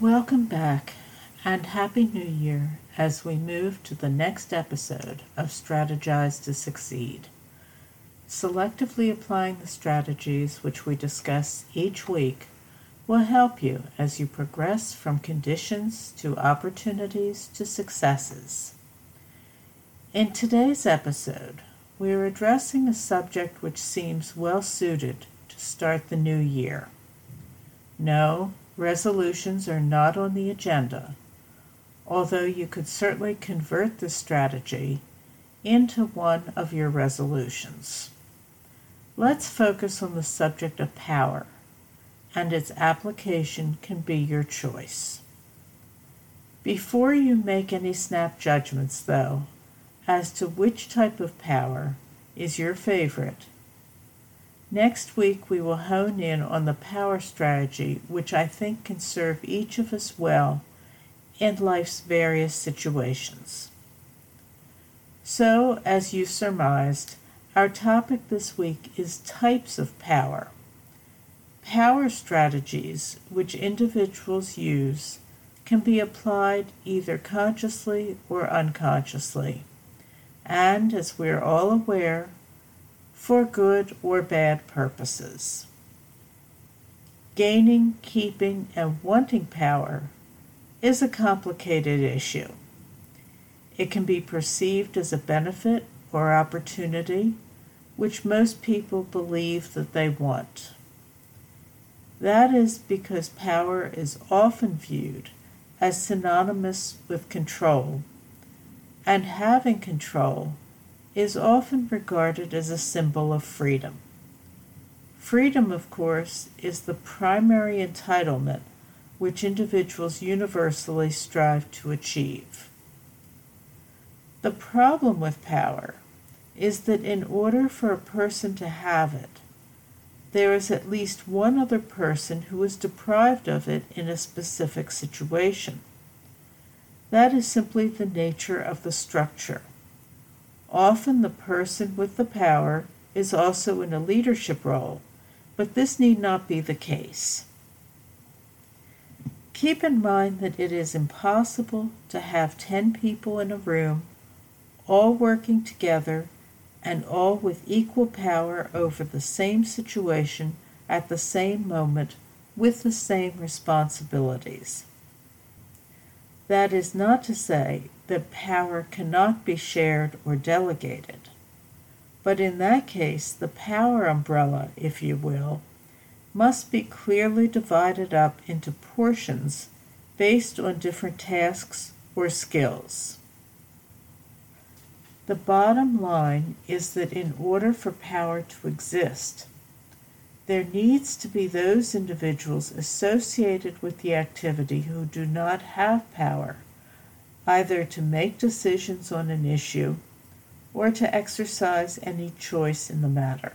Welcome back and Happy New Year as we move to the next episode of Strategize to Succeed. Selectively applying the strategies which we discuss each week will help you as you progress from conditions to opportunities to successes. In today's episode, we are addressing a subject which seems well suited to start the new year. No, resolutions are not on the agenda, although you could certainly convert this strategy into one of your resolutions. Let's focus on the subject of power and its application can be your choice. Before you make any snap judgments, though, as to which type of power is your favorite, next week we will hone in on the power strategy which I think can serve each of us well in life's various situations. So, as you surmised, our topic this week is types of power. Power strategies which individuals use can be applied either consciously or unconsciously, and, as we are all aware, for good or bad purposes. Gaining, keeping, and wanting power is a complicated issue. It can be perceived as a benefit or opportunity which most people believe that they want. That is because power is often viewed as synonymous with control, and having control is often regarded as a symbol of freedom. Freedom, of course, is the primary entitlement which individuals universally strive to achieve. The problem with power is that in order for a person to have it, there is at least one other person who is deprived of it in a specific situation. That is simply the nature of the structure. Often the person with the power is also in a leadership role, but this need not be the case. Keep in mind that it is impossible to have 10 people in a room all working together and all with equal power over the same situation at the same moment with the same responsibilities. That is not to say that power cannot be shared or delegated, but in that case, the power umbrella, if you will, must be clearly divided up into portions based on different tasks or skills. The bottom line is that in order for power to exist, there needs to be those individuals associated with the activity who do not have power, either to make decisions on an issue or to exercise any choice in the matter.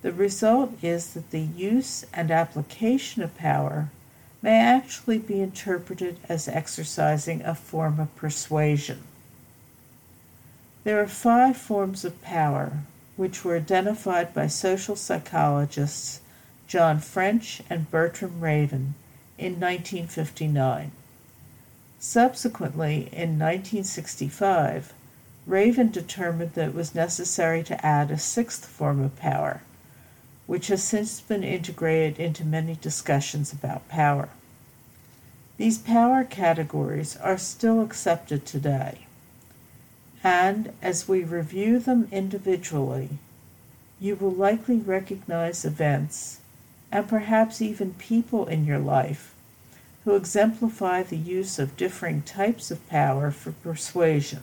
The result is that the use and application of power may actually be interpreted as exercising a form of persuasion. There are five forms of power which were identified by social psychologists John French and Bertram Raven in 1959. Subsequently, in 1965, Raven determined that it was necessary to add a sixth form of power, which has since been integrated into many discussions about power. These power categories are still accepted today. And as we review them individually, you will likely recognize events and perhaps even people in your life who exemplify the use of differing types of power for persuasion.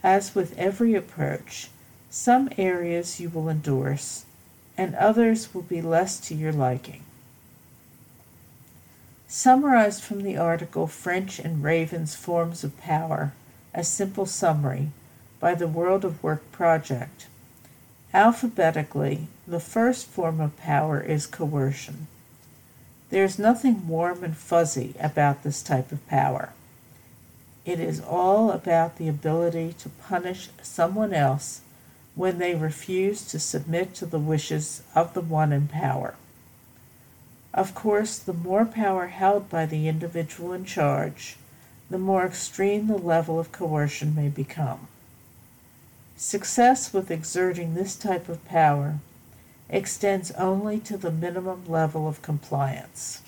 As with every approach, some areas you will endorse and others will be less to your liking. Summarized from the article French and Raven's Forms of Power a simple summary by the World of Work Project. Alphabetically, the first form of power is coercion. There is nothing warm and fuzzy about this type of power. It is all about the ability to punish someone else when they refuse to submit to the wishes of the one in power. Of course, the more power held by the individual in charge, the more extreme the level of coercion may become. Success with exerting this type of power extends only to the minimum level of compliance.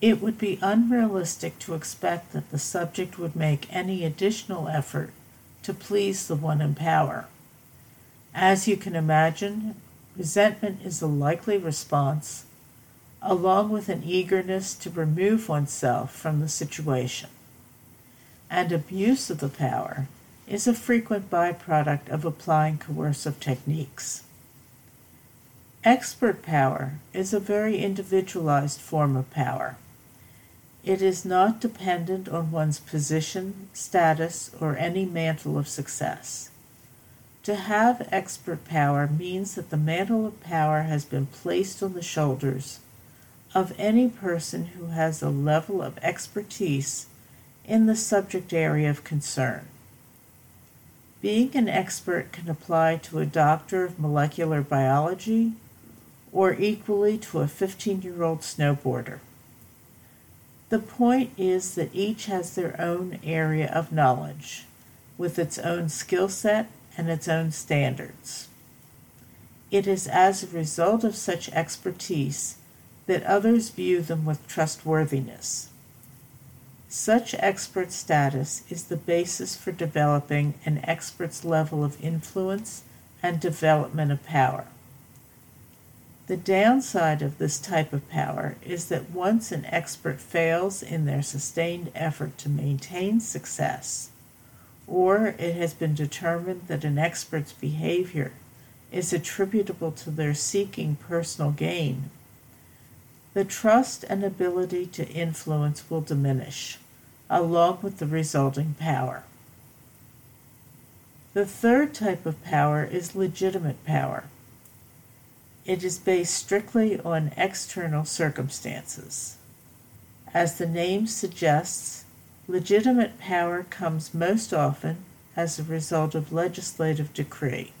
It would be unrealistic to expect that the subject would make any additional effort to please the one in power. As you can imagine, resentment is a likely response, along with an eagerness to remove oneself from the situation. And abuse of the power is a frequent byproduct of applying coercive techniques. Expert power is a very individualized form of power. It is not dependent on one's position, status, or any mantle of success. To have expert power means that the mantle of power has been placed on the shoulders of any person who has a level of expertise in the subject area of concern. Being an expert can apply to a doctor of molecular biology or equally to a 15 year old snowboarder. The point is that each has their own area of knowledge with its own skill set and its own standards. It is as a result of such expertise that others view them with trustworthiness. Such expert status is the basis for developing an expert's level of influence and development of power. The downside of this type of power is that once an expert fails in their sustained effort to maintain success, or it has been determined that an expert's behavior is attributable to their seeking personal gain the trust and ability to influence will diminish, along with the resulting power. The third type of power is legitimate power. It is based strictly on external circumstances. As the name suggests, legitimate power comes most often as a result of legislative decree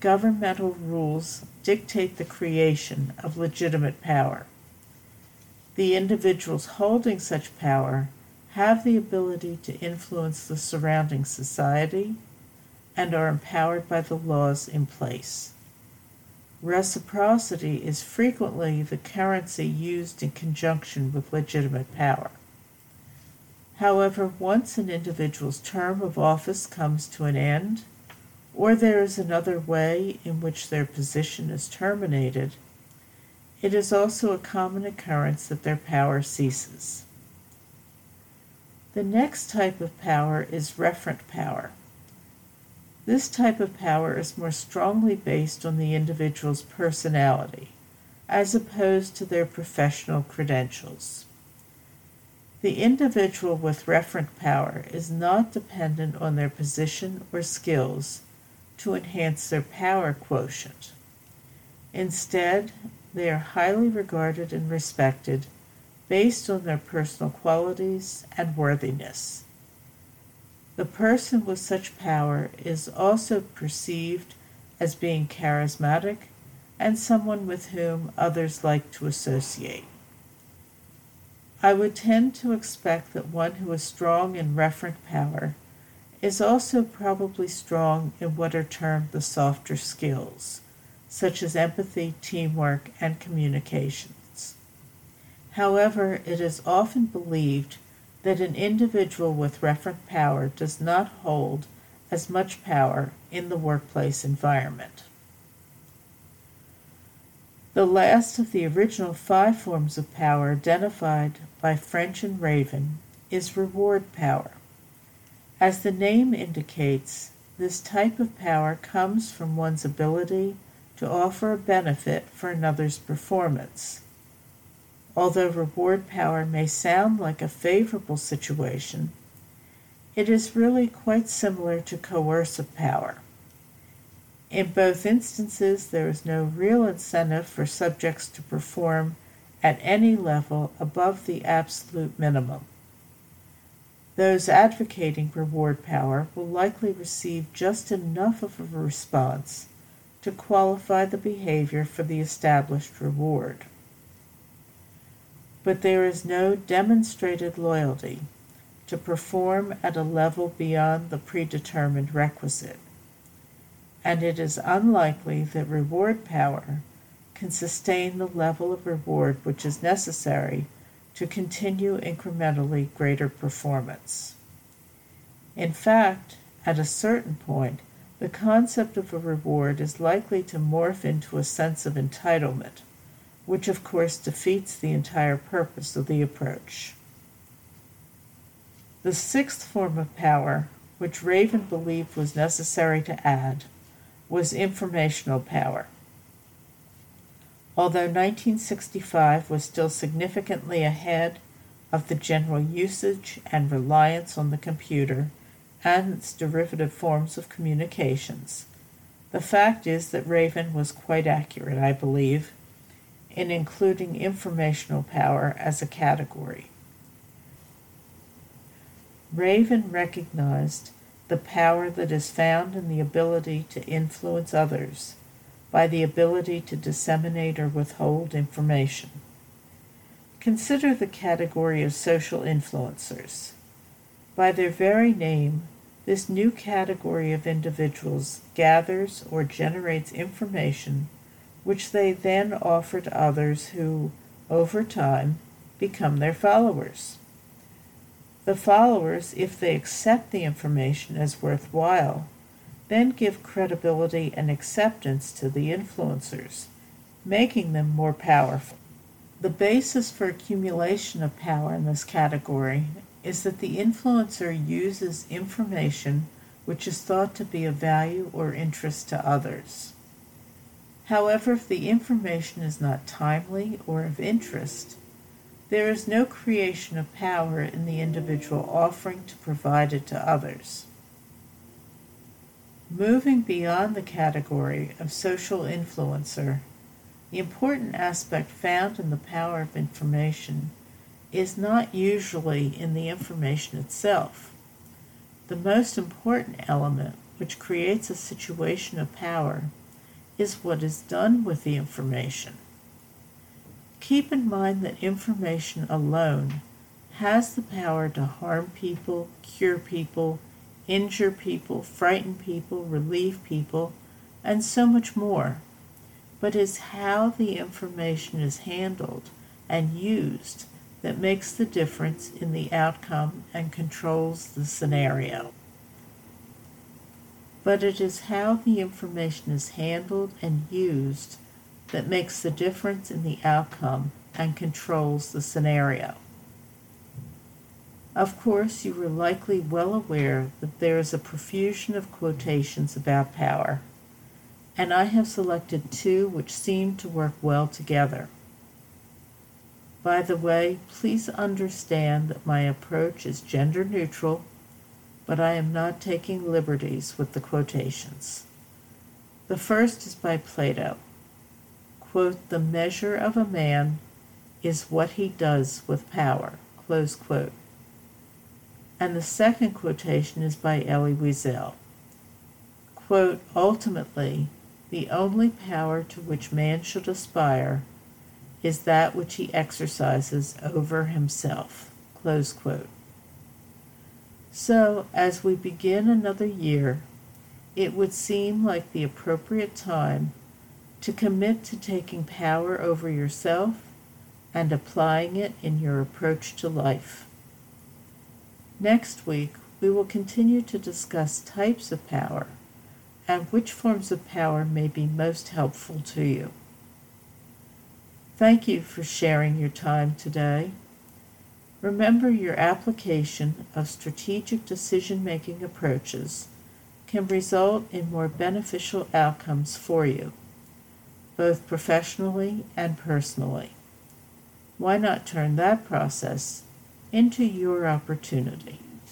governmental rules dictate the creation of legitimate power. The individuals holding such power have the ability to influence the surrounding society and are empowered by the laws in place. Reciprocity is frequently the currency used in conjunction with legitimate power. However, once an individual's term of office comes to an end, or there is another way in which their position is terminated, it is also a common occurrence that their power ceases. The next type of power is referent power. This type of power is more strongly based on the individual's personality, as opposed to their professional credentials. The individual with referent power is not dependent on their position or skills to enhance their power quotient. Instead, they are highly regarded and respected based on their personal qualities and worthiness. The person with such power is also perceived as being charismatic and someone with whom others like to associate. I would tend to expect that one who is strong in referent power is also probably strong in what are termed the softer skills, such as empathy, teamwork, and communications. However, it is often believed that an individual with referent power does not hold as much power in the workplace environment. The last of the original five forms of power identified by French and Raven is reward power. As the name indicates, this type of power comes from one's ability to offer a benefit for another's performance. Although reward power may sound like a favorable situation, it is really quite similar to coercive power. In both instances, there is no real incentive for subjects to perform at any level above the absolute minimum. Those advocating reward power will likely receive just enough of a response to qualify the behavior for the established reward. But there is no demonstrated loyalty to perform at a level beyond the predetermined requisite, and it is unlikely that reward power can sustain the level of reward which is necessary to continue incrementally greater performance. In fact, at a certain point, the concept of a reward is likely to morph into a sense of entitlement, which of course defeats the entire purpose of the approach. The sixth form of power, which Raven believed was necessary to add, was informational power. Although 1965 was still significantly ahead of the general usage and reliance on the computer and its derivative forms of communications, the fact is that Raven was quite accurate, I believe, in including informational power as a category. Raven recognized the power that is found in the ability to influence others by the ability to disseminate or withhold information. Consider the category of social influencers. By their very name, this new category of individuals gathers or generates information which they then offer to others who, over time, become their followers. The followers, if they accept the information as worthwhile, then give credibility and acceptance to the influencers, making them more powerful. The basis for accumulation of power in this category is that the influencer uses information which is thought to be of value or interest to others. However, if the information is not timely or of interest, there is no creation of power in the individual offering to provide it to others. Moving beyond the category of social influencer, the important aspect found in the power of information is not usually in the information itself. The most important element which creates a situation of power is what is done with the information. Keep in mind that information alone has the power to harm people, cure people, injure people, frighten people, relieve people, and so much more, but it's how the information is handled and used that makes the difference in the outcome and controls the scenario. But it is how the information is handled and used that makes the difference in the outcome and controls the scenario. Of course, you are likely well aware that there is a profusion of quotations about power, and I have selected two which seem to work well together. By the way, please understand that my approach is gender neutral, but I am not taking liberties with the quotations. The first is by Plato quote, the measure of a man is what he does with power, close quote. And the second quotation is by Elie Wiesel. Quote, ultimately, the only power to which man should aspire is that which he exercises over himself. Close quote. So, as we begin another year, it would seem like the appropriate time to commit to taking power over yourself and applying it in your approach to life. Next week, we will continue to discuss types of power and which forms of power may be most helpful to you. Thank you for sharing your time today. Remember, your application of strategic decision making approaches can result in more beneficial outcomes for you both professionally and personally. Why not turn that process into your opportunity?